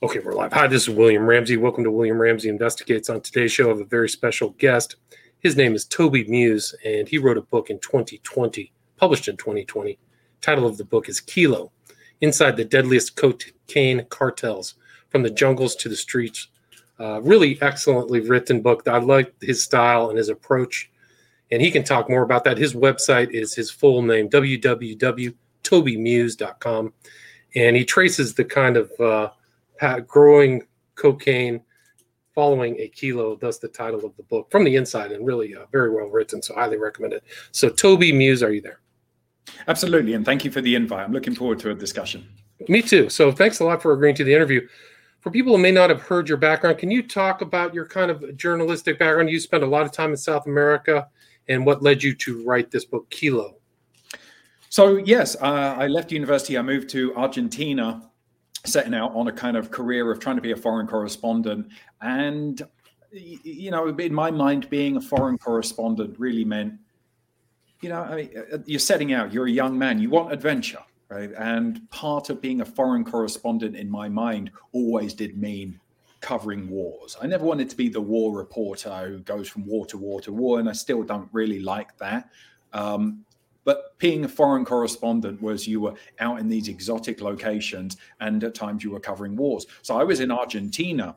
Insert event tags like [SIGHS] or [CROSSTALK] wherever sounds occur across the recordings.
Okay, we're live. Hi, this is William Ramsey. Welcome to William Ramsey Investigates. On today's show, I have a very special guest. His name is Toby Muse, and he wrote a book in 2020, published in 2020. Title of the book is Kilo Inside the Deadliest Cocaine Cartels from the Jungles to the Streets. Uh, really excellently written book. I like his style and his approach, and he can talk more about that. His website is his full name, www.tobymuse.com, and he traces the kind of uh, growing cocaine following a kilo thus the title of the book from the inside and really uh, very well written so highly recommend it. So toby muse are you there? Absolutely and thank you for the invite. I'm looking forward to a discussion. Me too. So thanks a lot for agreeing to the interview. For people who may not have heard your background can you talk about your kind of journalistic background? You spent a lot of time in south america and what led you to write this book kilo? So yes uh, i left university. I moved to argentina setting out on a kind of career of trying to be a foreign correspondent. And, you know, in my mind, being a foreign correspondent really meant, you know, I mean, uh, you're setting out, you're a young man, you want adventure, right? And part of being a foreign correspondent in my mind always did mean covering wars. I never wanted to be the war reporter who goes from war to war to war, and I still don't really like that. Um, but being a foreign correspondent was you were out in these exotic locations and at times you were covering wars. So I was in Argentina,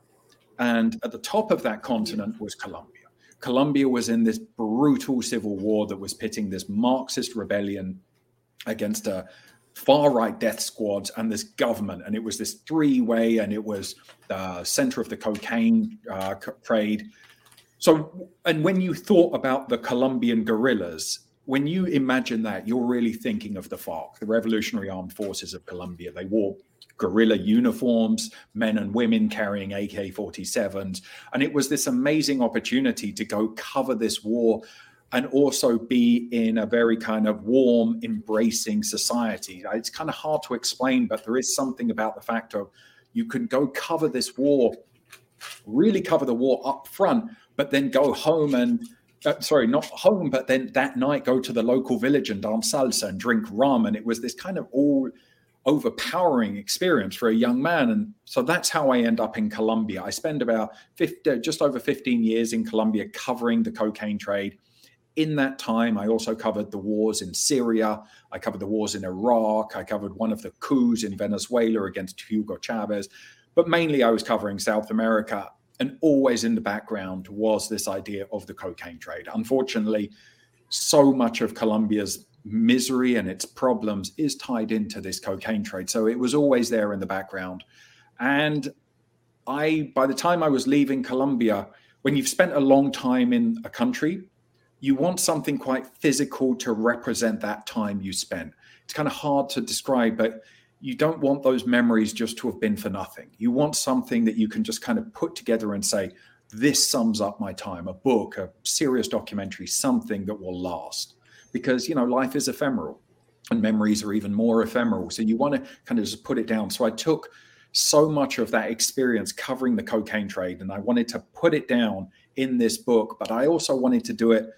and at the top of that continent was Colombia. Colombia was in this brutal civil war that was pitting this Marxist rebellion against a far right death squads and this government. And it was this three way, and it was the center of the cocaine uh, trade. So, and when you thought about the Colombian guerrillas, when you imagine that, you're really thinking of the FARC, the Revolutionary Armed Forces of Colombia. They wore guerrilla uniforms, men and women carrying AK 47s. And it was this amazing opportunity to go cover this war and also be in a very kind of warm, embracing society. Uh, it's kind of hard to explain, but there is something about the fact of you can go cover this war, really cover the war up front, but then go home and uh, sorry, not home, but then that night go to the local village and dance salsa and drink rum. And it was this kind of all overpowering experience for a young man. And so that's how I end up in Colombia. I spend about 50, just over 15 years in Colombia covering the cocaine trade. In that time, I also covered the wars in Syria. I covered the wars in Iraq. I covered one of the coups in Venezuela against Hugo Chavez. But mainly, I was covering South America and always in the background was this idea of the cocaine trade. Unfortunately, so much of Colombia's misery and its problems is tied into this cocaine trade. So it was always there in the background. And I, by the time I was leaving Colombia, when you've spent a long time in a country, you want something quite physical to represent that time you spent. It's kind of hard to describe, but you don't want those memories just to have been for nothing. You want something that you can just kind of put together and say, this sums up my time a book, a serious documentary, something that will last. Because, you know, life is ephemeral and memories are even more ephemeral. So you want to kind of just put it down. So I took so much of that experience covering the cocaine trade and I wanted to put it down in this book, but I also wanted to do it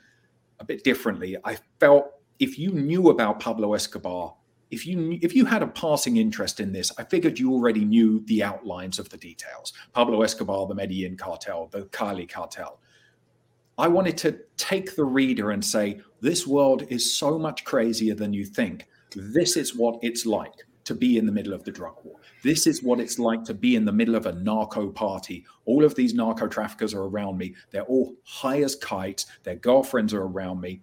a bit differently. I felt if you knew about Pablo Escobar, if you if you had a passing interest in this, I figured you already knew the outlines of the details. Pablo Escobar, the Medellin cartel, the Cali cartel. I wanted to take the reader and say, this world is so much crazier than you think. This is what it's like to be in the middle of the drug war. This is what it's like to be in the middle of a narco party. All of these narco traffickers are around me. They're all high as kites. Their girlfriends are around me.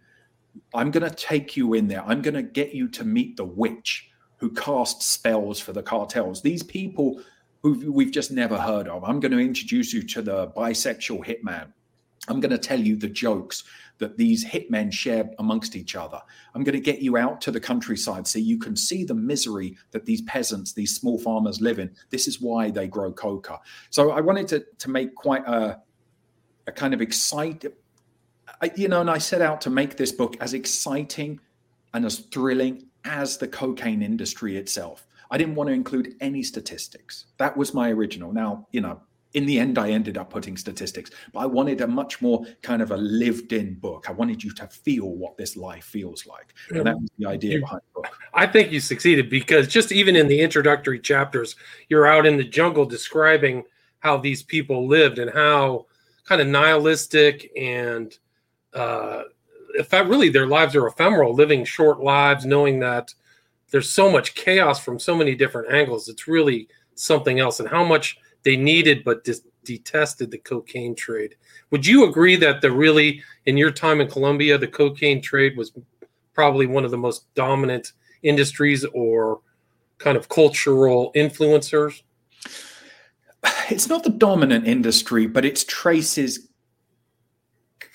I'm going to take you in there. I'm going to get you to meet the witch who casts spells for the cartels. These people who we've just never heard of. I'm going to introduce you to the bisexual hitman. I'm going to tell you the jokes that these hitmen share amongst each other. I'm going to get you out to the countryside so you can see the misery that these peasants, these small farmers live in. This is why they grow coca. So I wanted to, to make quite a, a kind of exciting, I, you know, and I set out to make this book as exciting and as thrilling as the cocaine industry itself. I didn't want to include any statistics. That was my original. Now, you know, in the end, I ended up putting statistics, but I wanted a much more kind of a lived in book. I wanted you to feel what this life feels like. And that was the idea You- behind the book. I think you succeeded because just even in the introductory chapters, you're out in the jungle describing how these people lived and how kind of nihilistic and uh, if really their lives are ephemeral, living short lives, knowing that there's so much chaos from so many different angles. It's really something else, and how much they needed but dis- detested the cocaine trade. Would you agree that the really in your time in Colombia, the cocaine trade was probably one of the most dominant industries or kind of cultural influencers? It's not the dominant industry, but its traces.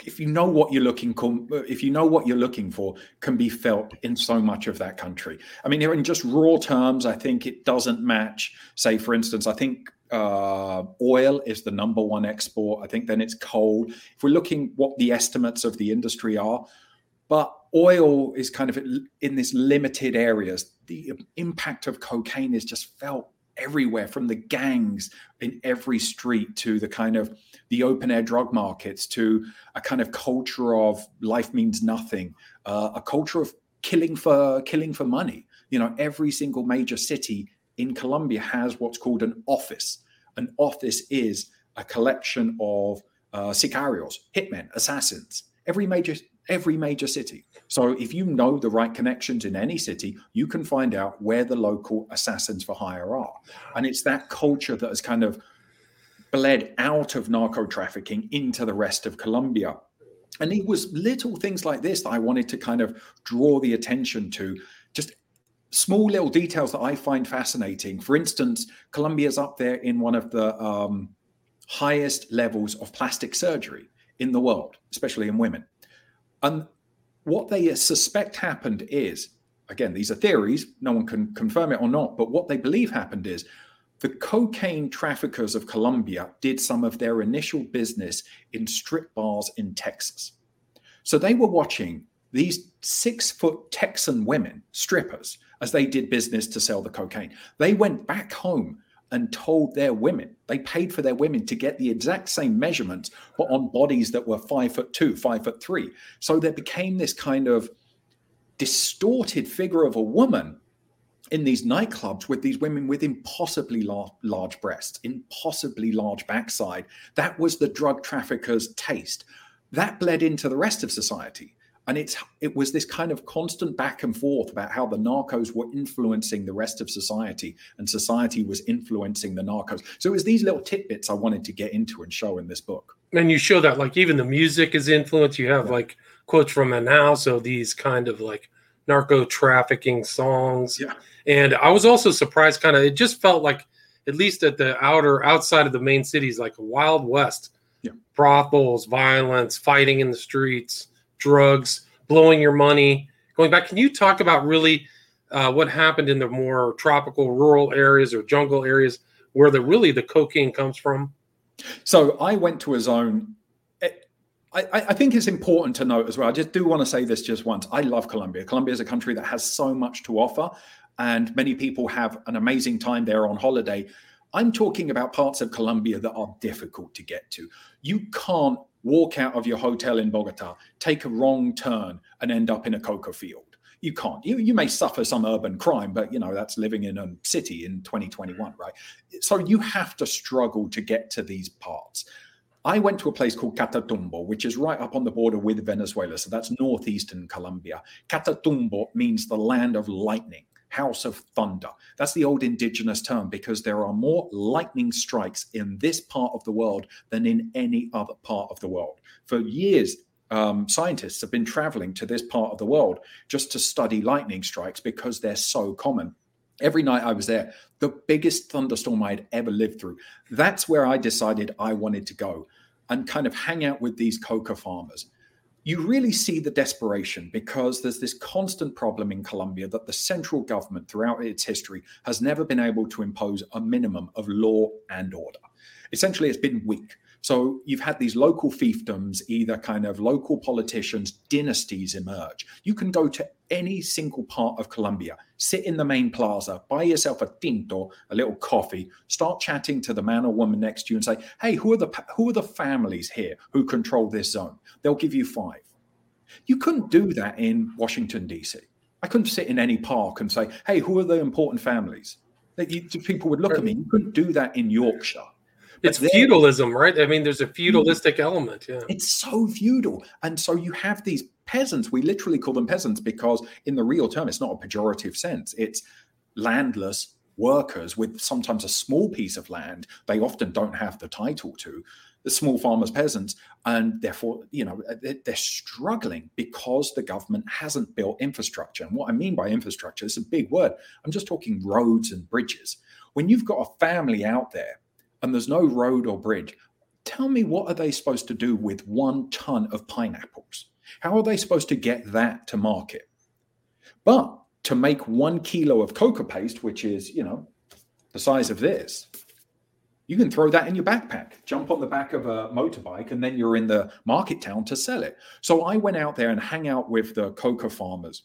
If you know what you're looking for, if you know what you're looking for, can be felt in so much of that country. I mean, in just raw terms, I think it doesn't match. Say, for instance, I think uh, oil is the number one export. I think then it's coal. If we're looking what the estimates of the industry are, but oil is kind of in this limited areas. The impact of cocaine is just felt everywhere from the gangs in every street to the kind of the open air drug markets to a kind of culture of life means nothing uh, a culture of killing for killing for money. You know every single major city in colombia has what's called an office. An office is a collection of uh, sicarios hitmen assassins. Every major every major city so if you know the right connections in any city, you can find out where the local assassins for hire are. And it's that culture that has kind of bled out of narco trafficking into the rest of Colombia. And it was little things like this that I wanted to kind of draw the attention to, just small little details that I find fascinating. For instance, Colombia's up there in one of the um, highest levels of plastic surgery in the world, especially in women. And what they suspect happened is again these are theories no one can confirm it or not but what they believe happened is the cocaine traffickers of colombia did some of their initial business in strip bars in texas. So they were watching these six foot texan women strippers as they did business to sell the cocaine. They went back home and told their women. They paid for their women to get the exact same measurements but on bodies that were five foot two five foot three. So there became this kind of distorted figure of a woman in these nightclubs with these women with impossibly large, large breasts impossibly large backside. That was the drug traffickers taste. That bled into the rest of society and it's it was this kind of constant back and forth about how the narcos were influencing the rest of society and society was influencing the narcos so it was these little tidbits i wanted to get into and show in this book And you show that like even the music is influenced. You have Yeah. like quotes from Manal, so these kind of like narco trafficking songs. Yeah. And I was also surprised, kind of, it just felt like, at least at the outer outside of the main cities, like a wild west. Yeah. Brothels, violence, fighting in the streets, drugs, blowing your money. Going back, can you talk about really uh, what happened in the more tropical rural areas or jungle areas where the really the cocaine comes from? So I went to a zone. I, I I think it's important to note as well. I just do want to say this just once. I love Colombia. Colombia is a country that has so much to offer, and many people have an amazing time there on holiday. I'm talking about parts of Colombia that are difficult to get to. You can't walk out of your hotel in Bogota, take a wrong turn, and end up in a coca field. You can't. You, you may suffer some urban crime, but you know that's living in a city in 2021, right? So you have to struggle to get to these parts. I went to a place called Catatumbo, which is right up on the border with Venezuela. So that's northeastern Colombia. Catatumbo means the land of lightning, house of thunder. That's the old indigenous term because there are more lightning strikes in this part of the world than in any other part of the world. For years, um, scientists have been traveling to this part of the world just to study lightning strikes because they're so common. Every night I was there, the biggest thunderstorm I'd ever lived through. That's where I decided I wanted to go and kind of hang out with these coca farmers. You really see the desperation because there's this constant problem in Colombia that the central government throughout its history has never been able to impose a minimum of law and order. Essentially, it's been weak. So you've had these local fiefdoms, either kind of local politicians, dynasties emerge. You can go to any single part of Colombia, sit in the main plaza, buy yourself a tinto, a little coffee, start chatting to the man or woman next to you and say, "Hey, who are the who are the families here who control this zone?" They'll give you five. You couldn't do that in Washington D.C. I couldn't sit in any park and say, "Hey, who are the important families?" That people would look at me. You couldn't do that in Yorkshire it's feudalism, right? I mean, there's a hmm. feudalistic element. Yeah. It's so feudal. And so you have these peasants. We literally call them peasants because, in the real term, it's not a pejorative sense. It's landless workers with sometimes a small piece of land they often don't have the title to the small farmers peasants and therefore you know uh, they're struggling because the government hasn't built infrastructure and what i mean by infrastructure is a big word i'm just talking roads and bridges when you've got a family out there and there's no road or bridge, tell me what are they supposed to do with one ton of pineapples? How are they supposed to get that to market? But to make one kilo of coca paste, which is, you know, the size of this, you can throw that in your backpack, jump on the back of a motorbike, and then you're in the market town to sell it. So I went out there and hang out with the coca farmers.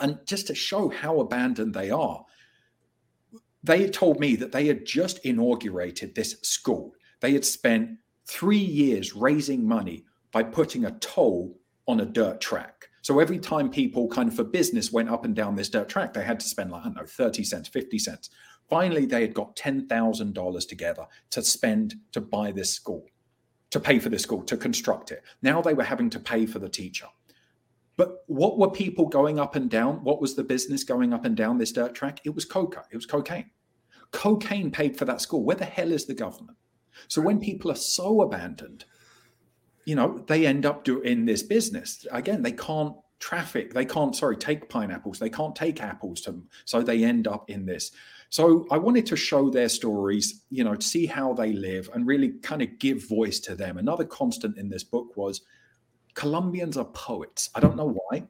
And just to show how abandoned they are, they had told me that they had just inaugurated this school. They had spent three years raising money by putting a toll on a dirt track. So every time people kind of for business went up and down this dirt track, they had to spend like, I don't know, 30 cents, 50 cents. Finally, they had got $10,000 together to spend to buy this school, to pay for this school, to construct it. Now they were having to pay for the teacher. But what were people going up and down? What was the business going up and down this dirt track? It was coca. It was cocaine. Cocaine paid for that school. Where the hell is the government? So when people are so abandoned, you know, they end up doing this business. Again, they can't traffic. They can't, sorry, take pineapples. They can't take apples to them. So they end up in this. So I wanted to show their stories, you know, to see how they live and really kind of give voice to them. Another constant in this book was Colombians are poets. I don't know why,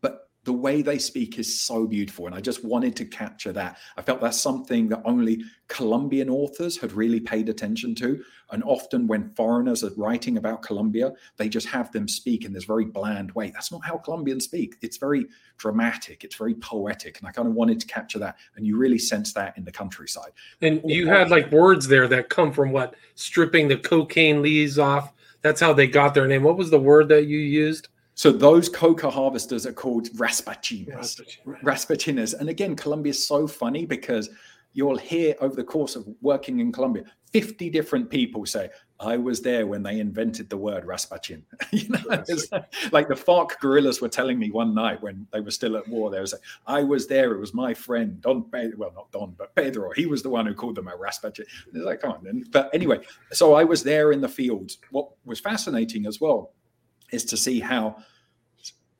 but the way they speak is so beautiful. And I just wanted to capture that. I felt that's something that only Colombian authors had really paid attention to. And often when foreigners are writing about Colombia, they just have them speak in this very bland way. That's not how Colombians speak. It's very dramatic, it's very poetic. And I kind of wanted to capture that. And you really sense that in the countryside. And you had like words there that come from what? Stripping the cocaine leaves off that's how they got their name. What was the word that you used? So those coca harvesters are called raspachinas. Raspachinas. And again, Colombia is so funny because you'll hear over the course of working in Colombia, 50 different people say, I was there when they invented the word raspachin. [LAUGHS] you know, oh, like, [LAUGHS] like the FARC guerrillas were telling me one night when they were still at war, they were saying, I was there, it was my friend, Don Pedro, well, not Don, but Pedro. He was the one who called them a raspachin. It's like, come on. But anyway, so I was there in the fields. What was fascinating as well is to see how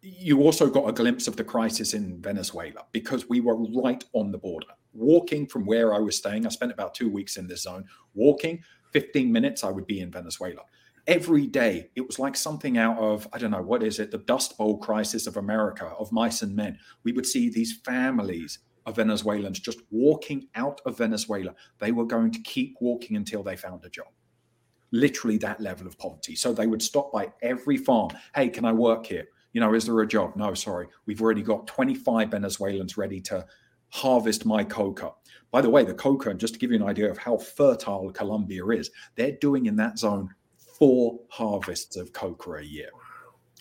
you also got a glimpse of the crisis in Venezuela because we were right on the border. Walking from where I was staying, I spent about two weeks in this zone. Walking 15 minutes, I would be in Venezuela. Every day, it was like something out of, I don't know, what is it, the Dust Bowl crisis of America, of mice and men. We would see these families of Venezuelans just walking out of Venezuela. They were going to keep walking until they found a job literally that level of poverty. So they would stop by every farm. Hey, can I work here? you know, is there a job? No, sorry. We've already got 25 Venezuelans ready to harvest my coca. By the way, the coca, and just to give you an idea of how fertile Colombia is, they're doing in that zone four harvests of coca a year.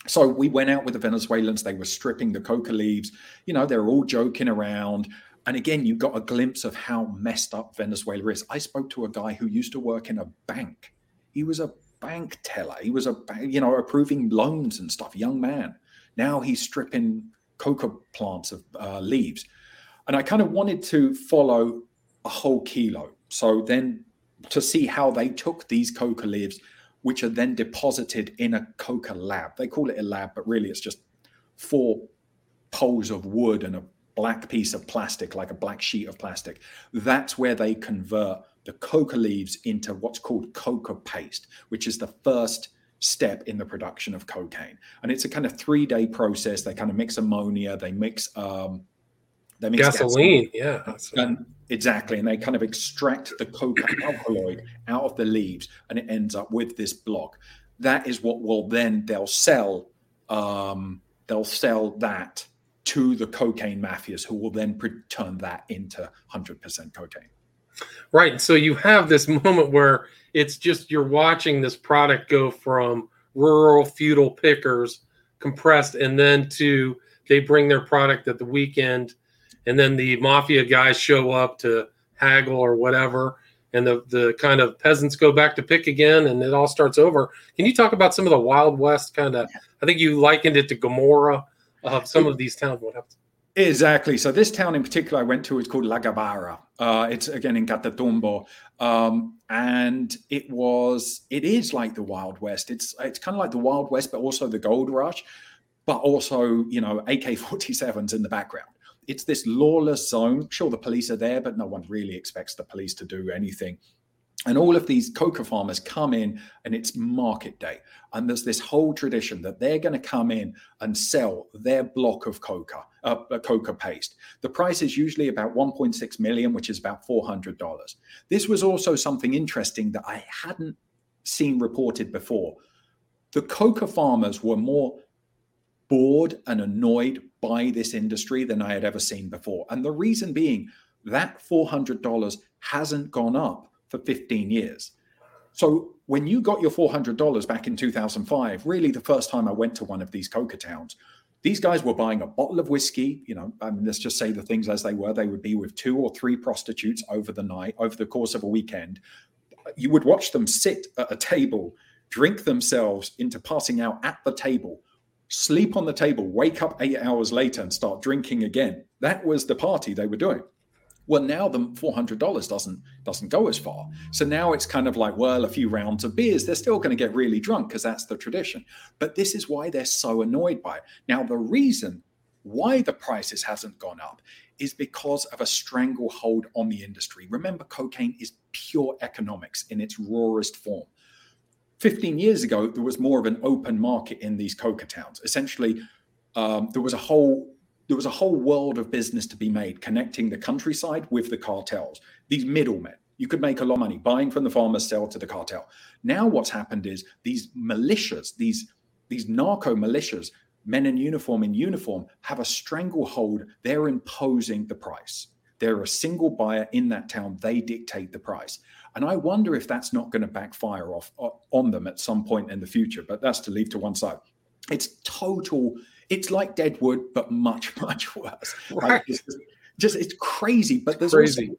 So we went out with the Venezuelans. They were stripping the coca leaves. You know, they're all joking around. And again, you got a glimpse of how messed up Venezuela is. I spoke to a guy who used to work in a bank. He was a bank teller. He was a, you know, approving loans and stuff, young man. Now he's stripping coca plants of uh, leaves. And I kind of wanted to follow a whole kilo. So then to see how they took these coca leaves, which are then deposited in a coca lab. They call it a lab, but really it's just four poles of wood and a black piece of plastic, like a black sheet of plastic. That's where they convert the coca leaves into what's called coca paste, which is the first step in the production of cocaine. And it's a kind of three day process. They kind of mix ammonia, they mix um, That means gasoline. gasoline. Yeah. And exactly. And they kind of extract the coca alkaloid out of the leaves and it ends up with this block. That is what will then they'll sell. Um, they'll sell that to the cocaine mafias who will then turn that into 100% cocaine. Right. So you have this [LAUGHS] moment where it's just you're watching this product go from rural feudal pickers compressed and then to they bring their product at the weekend and then the mafia guys show up to haggle or whatever and the the kind of peasants go back to pick again and it all starts over can you talk about some of the wild west kind of i think you likened it to gomorrah of some of these towns what happens Exactly. So this town in particular I went to is called La Gabarra. Uh, it's again in Catatumbo, um, and it was it is like the Wild West. It's it's kind of like the Wild West, but also the Gold Rush, but also you know AK-47s in the background. It's this lawless zone. Sure, the police are there, but no one really expects the police to do anything. And all of these coca farmers come in and it's market day. And there's this whole tradition that they're going to come in and sell their block of coca, uh, uh coca paste. The price is usually about 1.6 million, which is about $400. This was also something interesting that I hadn't seen reported before. The coca farmers were more bored and annoyed by this industry than I had ever seen before. And the reason being that $400 hasn't gone up for 15 years. So when you got your $400 back in 2005, really the first time I went to one of these coca towns, these guys were buying a bottle of whiskey. You know, I mean, let's just say the things as they were. They would be with two or three prostitutes over the night, over the course of a weekend. You would watch them sit at a table, drink themselves into passing out at the table, sleep on the table, wake up eight hours later and start drinking again. That was the party they were doing. Well, now the four hundred dollars doesn't doesn't go as far. So now it's kind of like, well, a few rounds of beers, they're still going to get really drunk because that's the tradition. But this is why they're so annoyed by it. Now, the reason why the prices hasn't gone up is because of a stranglehold on the industry. Remember, cocaine is pure economics in its rawest form. 15 years ago, there was more of an open market in these coca towns. Essentially, um, there was a whole there was a whole world of business to be made connecting the countryside with the cartels, these middlemen. You could make a lot of money buying from the farmers, sell to the cartel. Now, what's happened is these militias, these, these narco militias, men in uniform in uniform, have a stranglehold. They're imposing the price. They're a single buyer in that town. They dictate the price. And I wonder if that's not going to backfire off on them at some point in the future. But that's to leave to one side. It's total it's like Deadwood, but much, [LAUGHS] much worse. Right. Like, it's just, just, it's crazy. But there's crazy.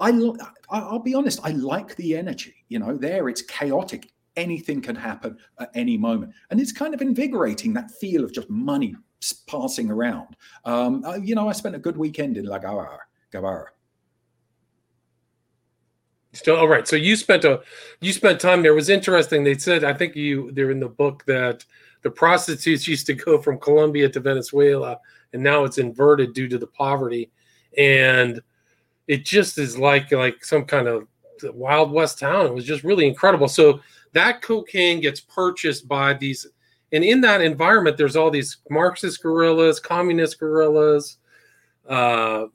Also, I, I'll be honest, I like the energy. You know, there it's chaotic. Anything can happen at any moment, and it's kind of invigorating that feel of just money passing around. Um, uh, you know, I spent a good weekend in La. Gabarra. Still, all right. So you spent a you spent time there. It was interesting. They said I think you they're in the book that the prostitutes used to go from Colombia to Venezuela, and now it's inverted due to the poverty, and it just is like like some kind of wild west town. It was just really incredible. So that cocaine gets purchased by these, and in that environment, there's all these Marxist guerrillas, communist guerrillas, uh,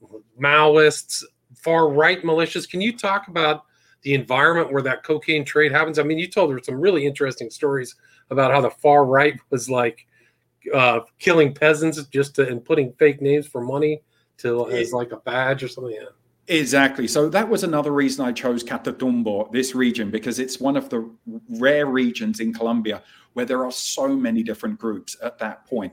Maoists, far right militias. Can you talk about the environment where that cocaine trade happens? I mean, you told her some really interesting stories about how the far right was like uh, killing peasants just to, and putting fake names for money to as like a badge or something. Yeah. Exactly. So that was another reason I chose Catatumbo, this region, because it's one of the rare regions in Colombia where there are so many different groups at that point.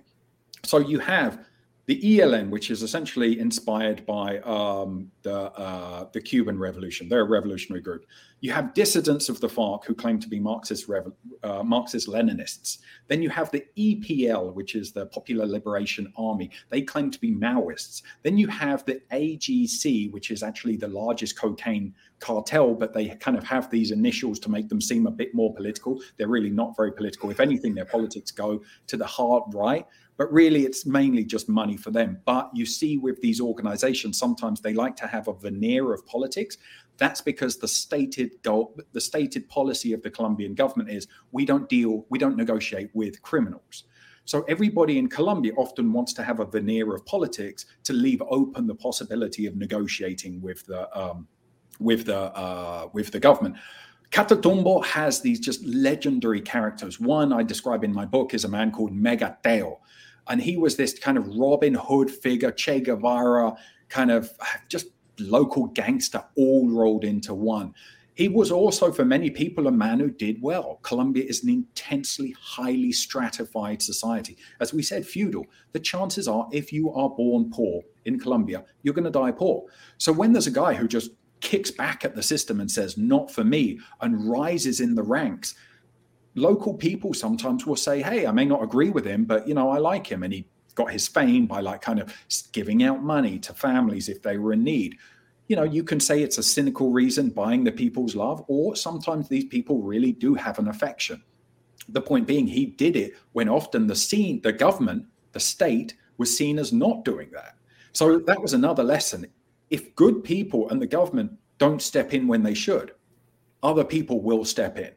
So you have the ELN, which is essentially inspired by um, the uh, the Cuban Revolution. They're a revolutionary group. You have dissidents of the FARC who claim to be Marxist uh, Marxist Leninists. Then you have the EPL, which is the Popular Liberation Army. They claim to be Maoists. Then you have the AGC, which is actually the largest cocaine cartel, but they kind of have these initials to make them seem a bit more political. They're really not very political. If anything, their politics go to the hard right but really it's mainly just money for them. But you see with these organizations, sometimes they like to have a veneer of politics. That's because the stated goal, the stated policy of the Colombian government is we don't deal, we don't negotiate with criminals. So everybody in Colombia often wants to have a veneer of politics to leave open the possibility of negotiating with the um, with the uh, with the government. Catatumbo has these just legendary characters. One I describe in my book is a man called Megateo, and he was this kind of Robin Hood figure, Che Guevara, kind of uh, just local gangster, all rolled into one. He was also, for many people, a man who did well. Colombia is an intensely highly stratified society. As we said, feudal. The chances are, if you are born poor in Colombia, you're going to die poor. So when there's a guy who just kicks back at the system and says, not for me, and rises in the ranks, local people sometimes will say, hey, I may not agree with him, but, you know, I like him. And he got his fame by like kind of giving out money to families if they were in need you know, you can say it's a cynical reason buying the people's love, or sometimes these people really do have an affection. The point being, he did it when often the scene, the government, the state was seen as not doing that. So that was another lesson. If good people and the government don't step in when they should, other people will step in.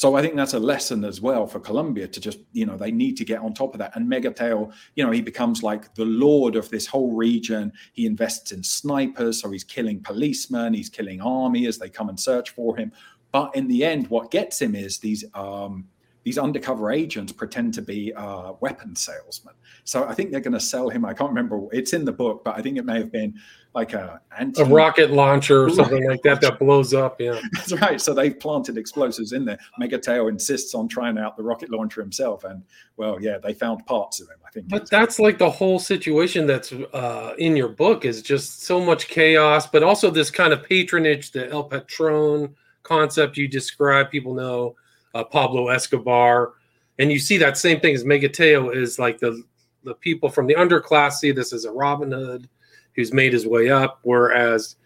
So I think that's a lesson as well for Colombia to just, you know, they need to get on top of that. And Megateo, you know, he becomes like the lord of this whole region. He invests in snipers, so he's killing policemen, he's killing army as they come and search for him. But in the end, what gets him is these um, these undercover agents pretend to be uh, weapon salesmen. So I think they're going to sell him. I can't remember. It's in the book, but I think it may have been like a anti- a rocket launcher or something like that that blows up. Yeah, [LAUGHS] that's right. So they've planted explosives in there. Megateo insists on trying out the rocket launcher himself, and well, yeah, they found parts of him. I think. But that's like the whole situation that's uh, in your book is just so much chaos, but also this kind of patronage, the El Patron concept you describe. People know uh, Pablo Escobar, and you see that same thing as Megateo is like the the people from the underclass see this as a Robin Hood who's made his way up, whereas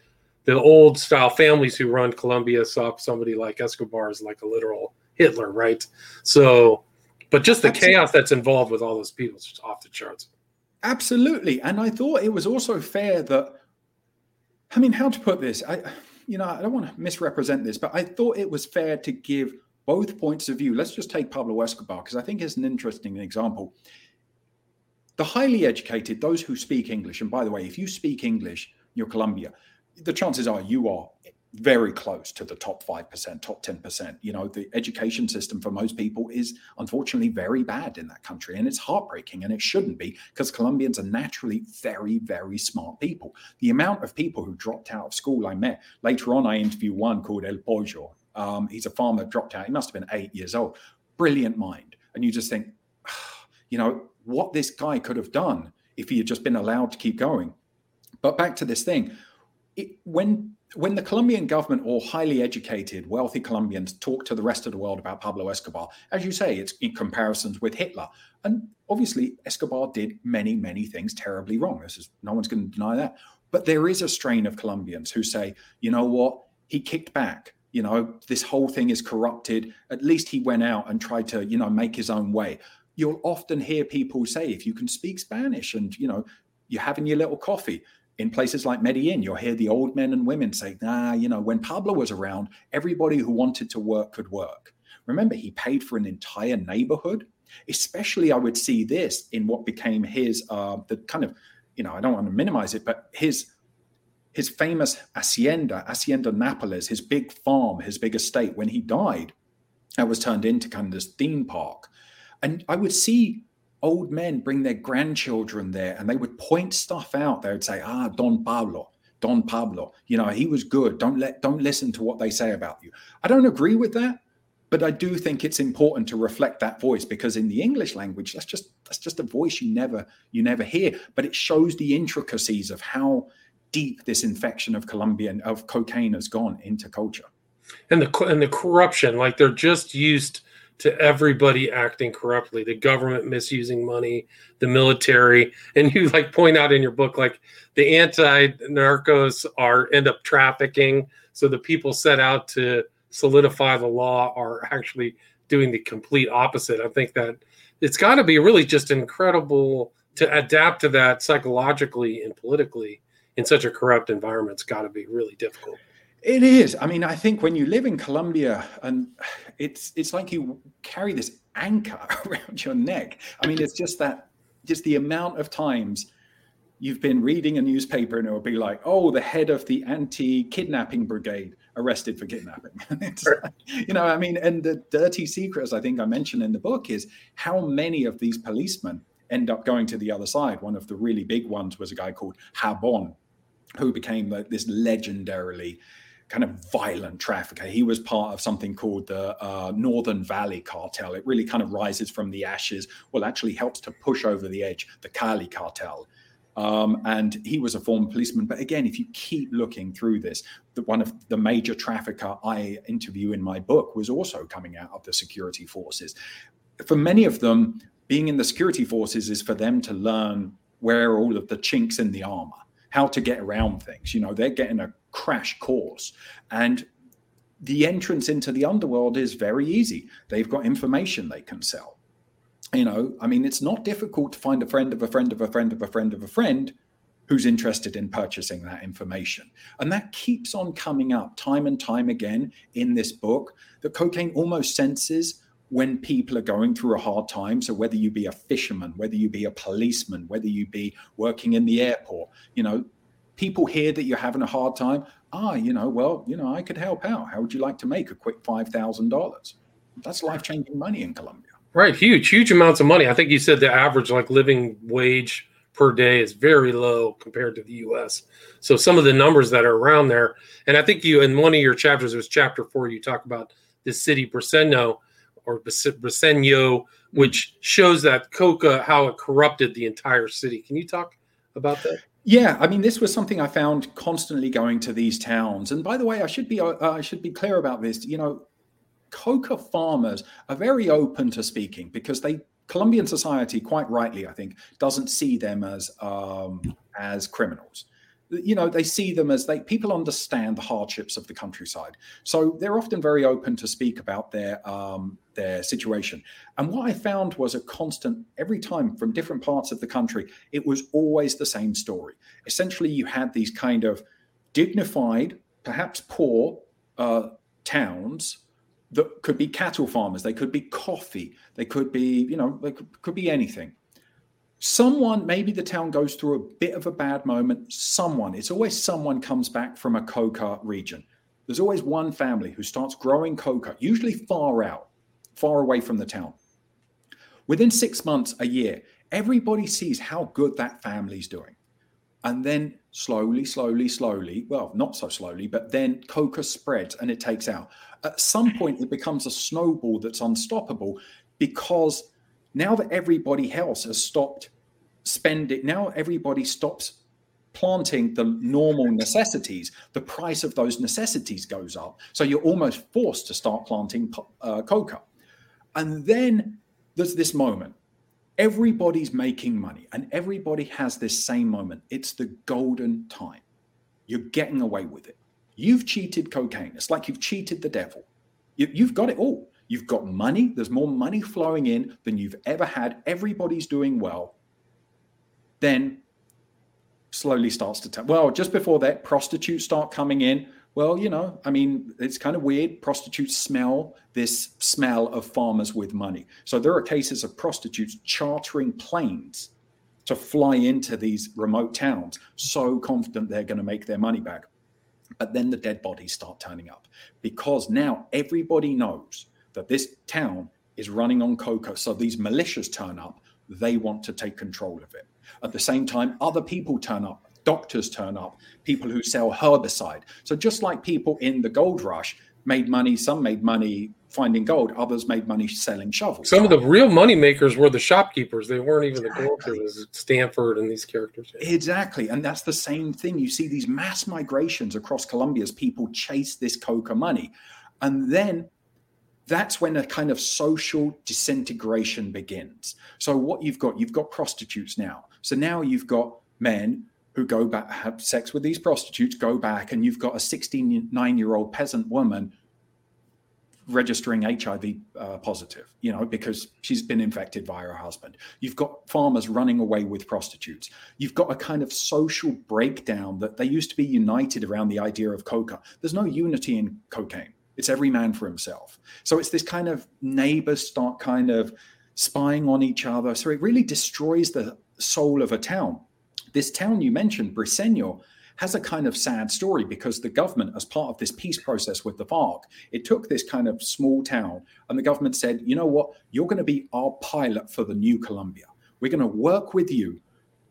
the old style families who run Colombia saw somebody like Escobar as like a literal Hitler, right? So, but just the Absolutely. chaos that's involved with all those people is just off the charts. Absolutely, and I thought it was also fair that, I mean, how to put this? I, you know, I don't want to misrepresent this, but I thought it was fair to give both points of view. Let's just take Pablo Escobar because I think it's an interesting example. The highly educated, those who speak English, and by the way, if you speak English, you're Colombia, the chances are you are very close to the top 5%, top 10%. You know, the education system for most people is unfortunately very bad in that country. And it's heartbreaking and it shouldn't be because Colombians are naturally very, very smart people. The amount of people who dropped out of school I met, later on, I interviewed one called El Pollo. Um, he's a farmer, dropped out. He must have been eight years old. Brilliant mind. And you just think, [SIGHS] you know, what this guy could have done if he had just been allowed to keep going. But back to this thing, it, when when the Colombian government or highly educated, wealthy Colombians talk to the rest of the world about Pablo Escobar, as you say, it's in comparisons with Hitler. And obviously, Escobar did many, many things terribly wrong. This is no one's going to deny that. But there is a strain of Colombians who say, you know what? He kicked back you know this whole thing is corrupted. At least he went out and tried to you know make his own way. You'll often hear people say if you can speak spanish and you know you're having your little coffee. In places like medellin you'll hear the old men and women say nah you know when pablo was around everybody who wanted to work could work. Remember he paid for an entire neighborhood? Especially i would see this in what became his uh the kind of you know i don't want to minimize it but his his famous hacienda, Hacienda Napoles, his big farm, his big estate, when he died, that was turned into kind of this theme park. And I would see old men bring their grandchildren there and they would point stuff out. They would say, ah, Don Pablo, Don Pablo, you know, he was good. Don't let don't listen to what they say about you. I don't agree with that, but I do think it's important to reflect that voice because in the English language, that's just that's just a voice you never you never hear. But it shows the intricacies of how deep this infection of Colombian of cocaine has gone into culture. And the and the corruption, like they're just used to everybody acting corruptly, the government misusing money, the military, and you like point out in your book like the anti-narcos are end up trafficking, so the people set out to solidify the law are actually doing the complete opposite. I think that it's got to be really just incredible to adapt to that psychologically and politically in such a corrupt environment, it's got to be really difficult. It is. I mean, I think when you live in Colombia, and it's it's like you carry this anchor [LAUGHS] around your neck. I mean, it's just that, just the amount of times you've been reading a newspaper and it'll be like, oh, the head of the anti-kidnapping brigade arrested for kidnapping. [LAUGHS] like, you know, I mean, and the dirty secrets I think I mentioned in the book is how many of these policemen end up going to the other side. One of the really big ones was a guy called Jabón, who became like this legendarily kind of violent trafficker. He was part of something called the uh, Northern Valley Cartel. It really kind of rises from the ashes. Well, actually helps to push over the edge the Cali Cartel. Um, and he was a former policeman. But again, if you keep looking through this, the, one of the major trafficker I interview in my book was also coming out of the security forces. For many of them, being in the security forces is for them to learn where all of the chinks in the armor, how to get around things. You know, they're getting a crash course. And the entrance into the underworld is very easy. They've got information they can sell you know, I mean, it's not difficult to find a friend of a friend of a friend of a friend of a friend who's interested in purchasing that information. And that keeps on coming up time and time again in this book that cocaine almost senses when people are going through a hard time. So whether you be a fisherman, whether you be a policeman, whether you be working in the airport, you know, people hear that you're having a hard time. Ah, you know, well, you know, I could help out. How would you like to make a quick $5,000? That's life changing money in Colombia. Right, huge, huge amounts of money. I think you said the average like living wage per day is very low compared to the U.S. So some of the numbers that are around there, and I think you in one of your chapters, it was chapter four, you talk about the city Briceño or Briceño, which shows that coca how it corrupted the entire city. Can you talk about that? Yeah, I mean, this was something I found constantly going to these towns. And by the way, I should be uh, I should be clear about this. You know, coca farmers are very open to speaking because they Colombian society, quite rightly, I think, doesn't see them as um, as criminals. You know, they see them as they people understand the hardships of the countryside, so they're often very open to speak about their um, their situation. And what I found was a constant every time from different parts of the country. It was always the same story. Essentially, you had these kind of dignified, perhaps poor uh, towns that could be cattle farmers, they could be coffee, they could be, you know, they could, could be anything. Someone, maybe the town goes through a bit of a bad moment. Someone, it's always someone comes back from a coca region. There's always one family who starts growing coca, usually far out, far away from the town. Within six months, a year, everybody sees how good that family's doing. And then slowly, slowly, slowly, well, not so slowly, but then coca spreads and it takes out at some point it becomes a snowball that's unstoppable because now that everybody else has stopped spending, now everybody stops planting the normal necessities, the price of those necessities goes up. So you're almost forced to start planting uh, coca. And then there's this moment. Everybody's making money and everybody has this same moment. It's the golden time. You're getting away with it. You've cheated cocaine. It's like you've cheated the devil. You, you've got it all. You've got money. There's more money flowing in than you've ever had. Everybody's doing well. Then slowly starts to tell. Well, just before that, prostitutes start coming in. Well, you know, I mean, it's kind of weird. Prostitutes smell this smell of farmers with money. So there are cases of prostitutes chartering planes to fly into these remote towns, so confident they're going to make their money back. But then the dead bodies start turning up because now everybody knows that this town is running on coca. So these militias turn up, they want to take control of it. At the same time, other people turn up, doctors turn up, people who sell herbicide. So just like people in the gold rush made money, some made money finding gold. Others made money selling shovels. Some of the real money makers were the shopkeepers. They weren't even exactly. the gold Stanford and these characters. Exactly. And that's the same thing. You see these mass migrations across Colombia as people chase this coca money. And then that's when a kind of social disintegration begins. So what you've got, you've got prostitutes now. So now you've got men who go back, have sex with these prostitutes, go back, and you've got a 69 year old peasant woman registering HIV uh, positive, you know, because she's been infected by her husband. You've got farmers running away with prostitutes. You've got a kind of social breakdown that they used to be united around the idea of coca. There's no unity in cocaine. It's every man for himself. So it's this kind of neighbors start kind of spying on each other. So it really destroys the soul of a town. This town you mentioned, Briceño, has a kind of sad story because the government, as part of this peace process with the FARC, it took this kind of small town and the government said, you know what, you're going to be our pilot for the new Colombia. We're going to work with you.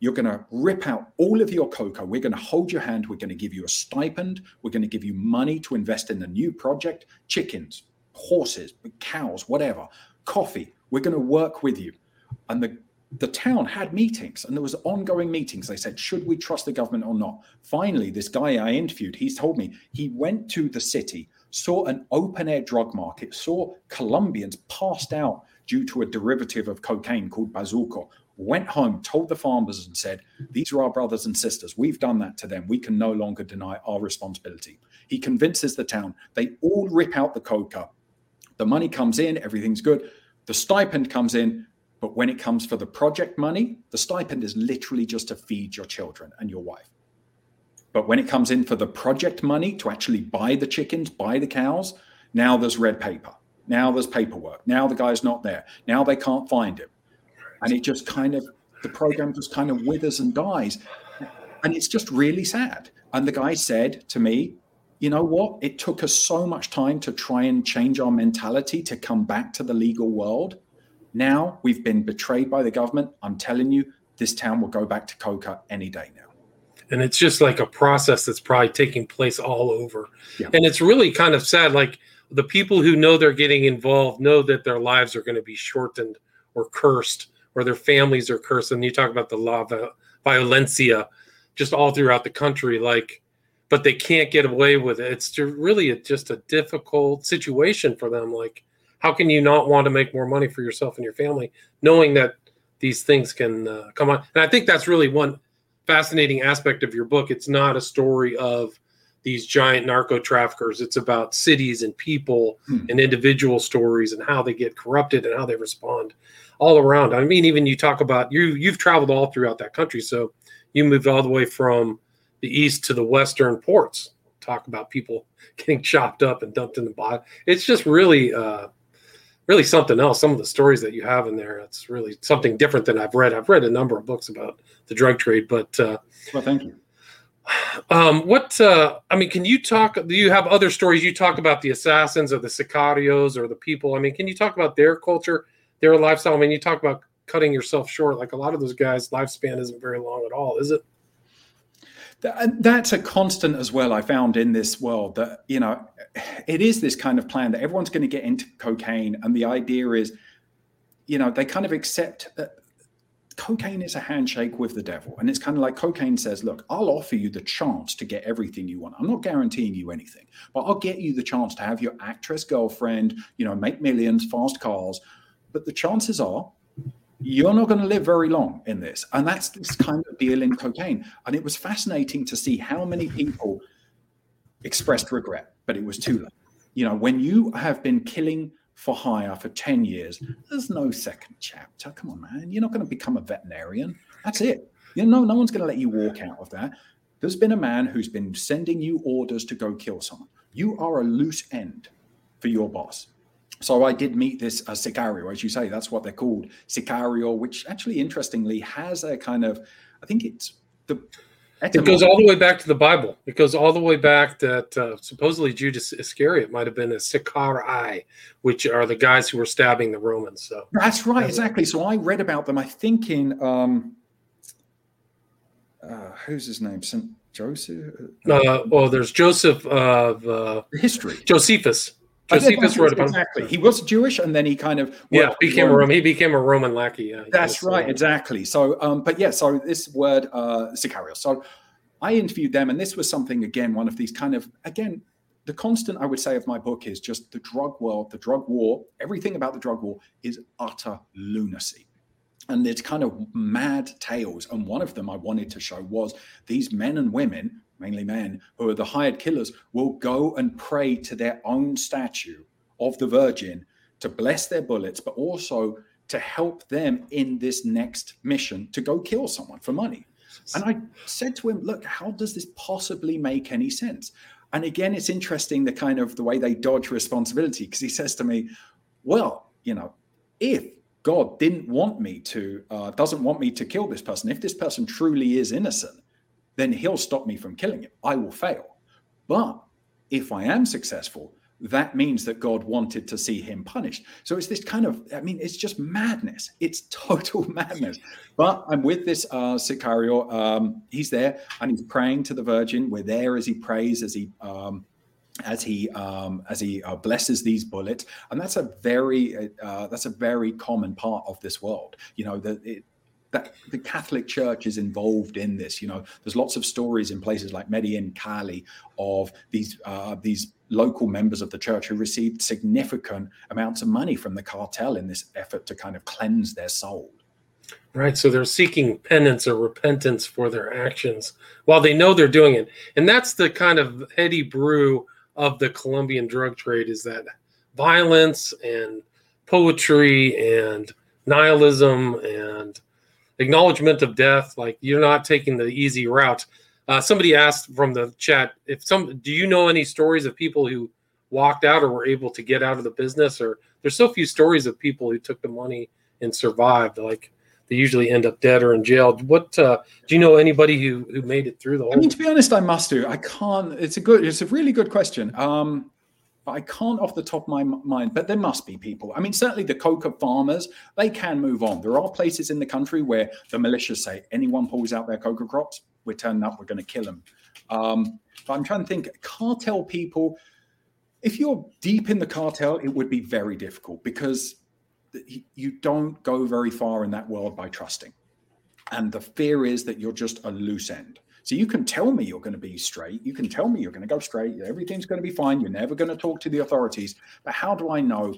You're going to rip out all of your coca. We're going to hold your hand. We're going to give you a stipend. We're going to give you money to invest in the new project chickens, horses, cows, whatever, coffee. We're going to work with you. And the the town had meetings and there was ongoing meetings they said should we trust the government or not finally this guy i interviewed he's told me he went to the city saw an open air drug market saw colombians passed out due to a derivative of cocaine called bazuco went home told the farmers and said these are our brothers and sisters we've done that to them we can no longer deny our responsibility he convinces the town they all rip out the coca the money comes in everything's good the stipend comes in but when it comes for the project money, the stipend is literally just to feed your children and your wife. But when it comes in for the project money to actually buy the chickens, buy the cows, now there's red paper. Now there's paperwork. Now the guy's not there. Now they can't find him. And it just kind of, the program just kind of withers and dies. And it's just really sad. And the guy said to me, you know what? It took us so much time to try and change our mentality to come back to the legal world now we've been betrayed by the government. I'm telling you, this town will go back to coca any day now. And it's just like a process that's probably taking place all over. Yeah. And it's really kind of sad. Like the people who know they're getting involved know that their lives are going to be shortened or cursed or their families are cursed. And you talk about the lava violencia just all throughout the country. Like, but they can't get away with it. It's really a, just a difficult situation for them. Like, how can you not want to make more money for yourself and your family knowing that these things can uh, come on and i think that's really one fascinating aspect of your book it's not a story of these giant narco traffickers it's about cities and people hmm. and individual stories and how they get corrupted and how they respond all around i mean even you talk about you you've traveled all throughout that country so you moved all the way from the east to the western ports talk about people [LAUGHS] getting chopped up and dumped in the bottom it's just really uh, really something else. Some of the stories that you have in there, it's really something different than I've read. I've read a number of books about the drug trade, but uh, well, thank you. Um, what uh, I mean, can you talk? Do you have other stories? You talk about the assassins or the sicarios or the people. I mean, can you talk about their culture, their lifestyle? I mean, you talk about cutting yourself short. Like a lot of those guys' lifespan isn't very long at all, is it? that's a constant as well. I found in this world that you know it is this kind of plan that everyone's going to get into cocaine, and the idea is, you know, they kind of accept that cocaine is a handshake with the devil, and it's kind of like cocaine says, "Look, I'll offer you the chance to get everything you want. I'm not guaranteeing you anything, but I'll get you the chance to have your actress girlfriend, you know, make millions, fast cars." But the chances are you're not going to live very long in this. And that's this kind of deal in cocaine. And it was fascinating to see how many people expressed regret, but it was too late. You know, when you have been killing for hire for 10 years, there's no second chapter. Come on, man. You're not going to become a veterinarian. That's it. You know, no one's going to let you walk out of that. There's been a man who's been sending you orders to go kill someone. You are a loose end for your boss. So I did meet this uh, Sicario, as you say, that's what they're called, Sicario, which actually interestingly has a kind of, I think it's the. It goes all the way back to the Bible. It goes all the way back that uh, supposedly Judas Iscariot might have been a Sicarii, which are the guys who were stabbing the Romans. So that's right, exactly. So I read about them. I think in um, uh, who's his name? Saint Joseph. Uh, well, there's Joseph of uh, history. Josephus. Josephus wrote about exactly. He was Jewish, and then he kind of yeah became a Roman. He became a Roman lackey. Yeah, that's right, exactly. So, um, but yeah, so this word uh, Sicarios. So, I interviewed them, and this was something again, one of these kind of again. The constant I would say of my book is just the drug world, the drug war. Everything about the drug war is utter lunacy and it's kind of mad tales. And one of them I wanted to show was these men and women mainly men, who are the hired killers, will go and pray to their own statue of the Virgin to bless their bullets, but also to help them in this next mission to go kill someone for money. And I said to him, look, how does this possibly make any sense? And again, it's interesting the kind of the way they dodge responsibility because he says to me, well, you know, if God didn't want me to, uh, doesn't want me to kill this person, if this person truly is innocent, then he'll stop me from killing him. I will fail. But if I am successful, that means that God wanted to see him punished. So it's this kind of, I mean, it's just madness. It's [LAUGHS] total madness. But I'm with this uh, Sicario. Um, he's there and he's praying to the Virgin. We're there as he prays, as he um, as he um, as he uh, blesses these bullets, and that's a very uh, that's a very common part of this world. You know that it, that the Catholic Church is involved in this. You know, there's lots of stories in places like Medellin, Cali, of these uh, these local members of the church who received significant amounts of money from the cartel in this effort to kind of cleanse their soul. Right. So they're seeking penance or repentance for their actions while they know they're doing it. And that's the kind of heady brew of the Colombian drug trade is that violence and poetry and nihilism and acknowledgement of death. Like you're not taking the easy route. Uh, somebody asked from the chat if some do you know any stories of people who walked out or were able to get out of the business or there's so few stories of people who took the money and survived like they usually end up dead or in jail what uh, do you know anybody who who made it through the whole i mean to be honest i must do i can't it's a good it's a really good question um but I can't off the top of my mind, but there must be people. I mean, certainly the coca farmers, they can move on. There are places in the country where the militias say anyone pulls out their coca crops, we're turning up, we're going to kill them. Um, but I'm trying to think cartel people, if you're deep in the cartel, it would be very difficult because you don't go very far in that world by trusting. And the fear is that you're just a loose end. So you can tell me you're going to be straight. You can tell me you're going to go straight. Everything's going to be fine. You're never going to talk to the authorities. But how do I know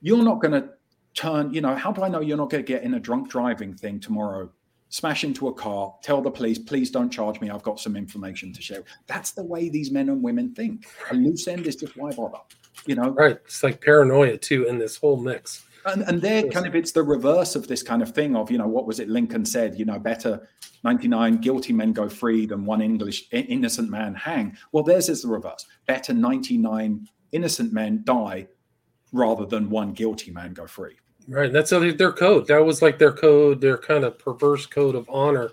you're not going to turn, you know, how do I know you're not going to get in a drunk driving thing tomorrow smash into a car, tell the police, please don't charge me. I've got some information to share. That's the way these men and women think. A loose end is just why bother, you know? Right. It's like paranoia too in this whole mix. And, and they're kind of, it's the reverse of this kind of thing of, you know, what was it Lincoln said, you know, better 99 guilty men go free than one English innocent man hang. Well, theirs is the reverse. Better 99 innocent men die rather than one guilty man go free. Right. That's their code. That was like their code, their kind of perverse code of honor.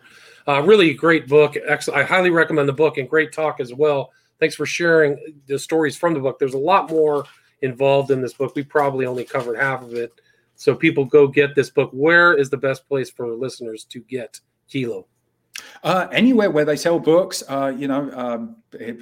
Uh, really great book. I highly recommend the book and great talk as well. Thanks for sharing the stories from the book. There's a lot more involved in this book. We probably only covered half of it. So people go get this book. Where is the best place for listeners to get Kilo? Uh, anywhere where they sell books, uh, you know, um,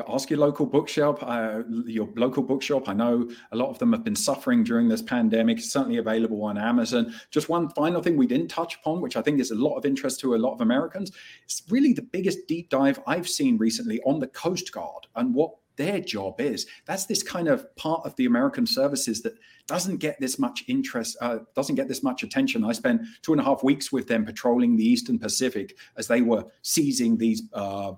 ask your local bookshop. Uh, your local bookshop. I know a lot of them have been suffering during this pandemic. It's certainly available on Amazon. Just one final thing we didn't touch upon, which I think is a lot of interest to a lot of Americans. It's really the biggest deep dive I've seen recently on the Coast Guard and what their job is. That's this kind of part of the American services that doesn't get this much interest, uh, doesn't get this much attention. I spent two and a half weeks with them patrolling the Eastern Pacific as they were seizing these uh,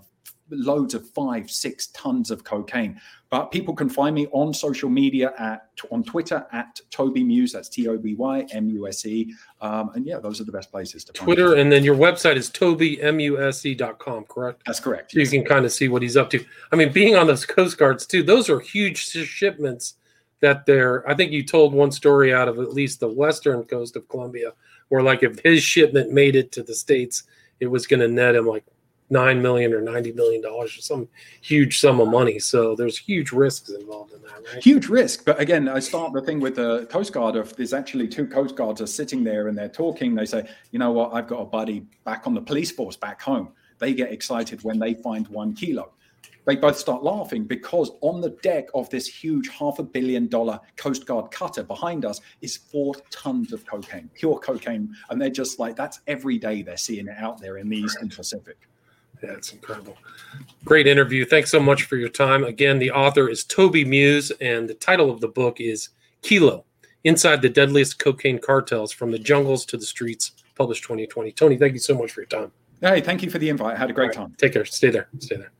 loads of five, six tons of cocaine. But people can find me on social media at on Twitter at Toby Muse. That's T O B Y M U S E. Um, and yeah, those are the best places to Twitter. And then your website is tobymuse.com, correct? That's correct. So yes. you can kind of see what he's up to. I mean, being on those Coast Guards too, those are huge shipments that they're, I think you told one story out of at least the western coast of Colombia, where like if his shipment made it to the States, it was going to net him like nine million or ninety million dollars or some huge sum of money. So there's huge risks involved in that, right? Huge risk. But again, I start the thing with the Coast Guard of there's actually two Coast Guards are sitting there and they're talking. They say, you know what, I've got a buddy back on the police force back home. They get excited when they find one kilo. They both start laughing because on the deck of this huge half a billion dollar Coast Guard cutter behind us is four tons of cocaine, pure cocaine. And they're just like, that's every day they're seeing it out there in the Eastern Pacific. It's incredible. Great interview. Thanks so much for your time. Again, the author is Toby Muse, and the title of the book is Kilo Inside the Deadliest Cocaine Cartels from the Jungles to the Streets, published 2020. Tony, thank you so much for your time. Hey, thank you for the invite. I had a great right, time. Take care. Stay there. Stay there.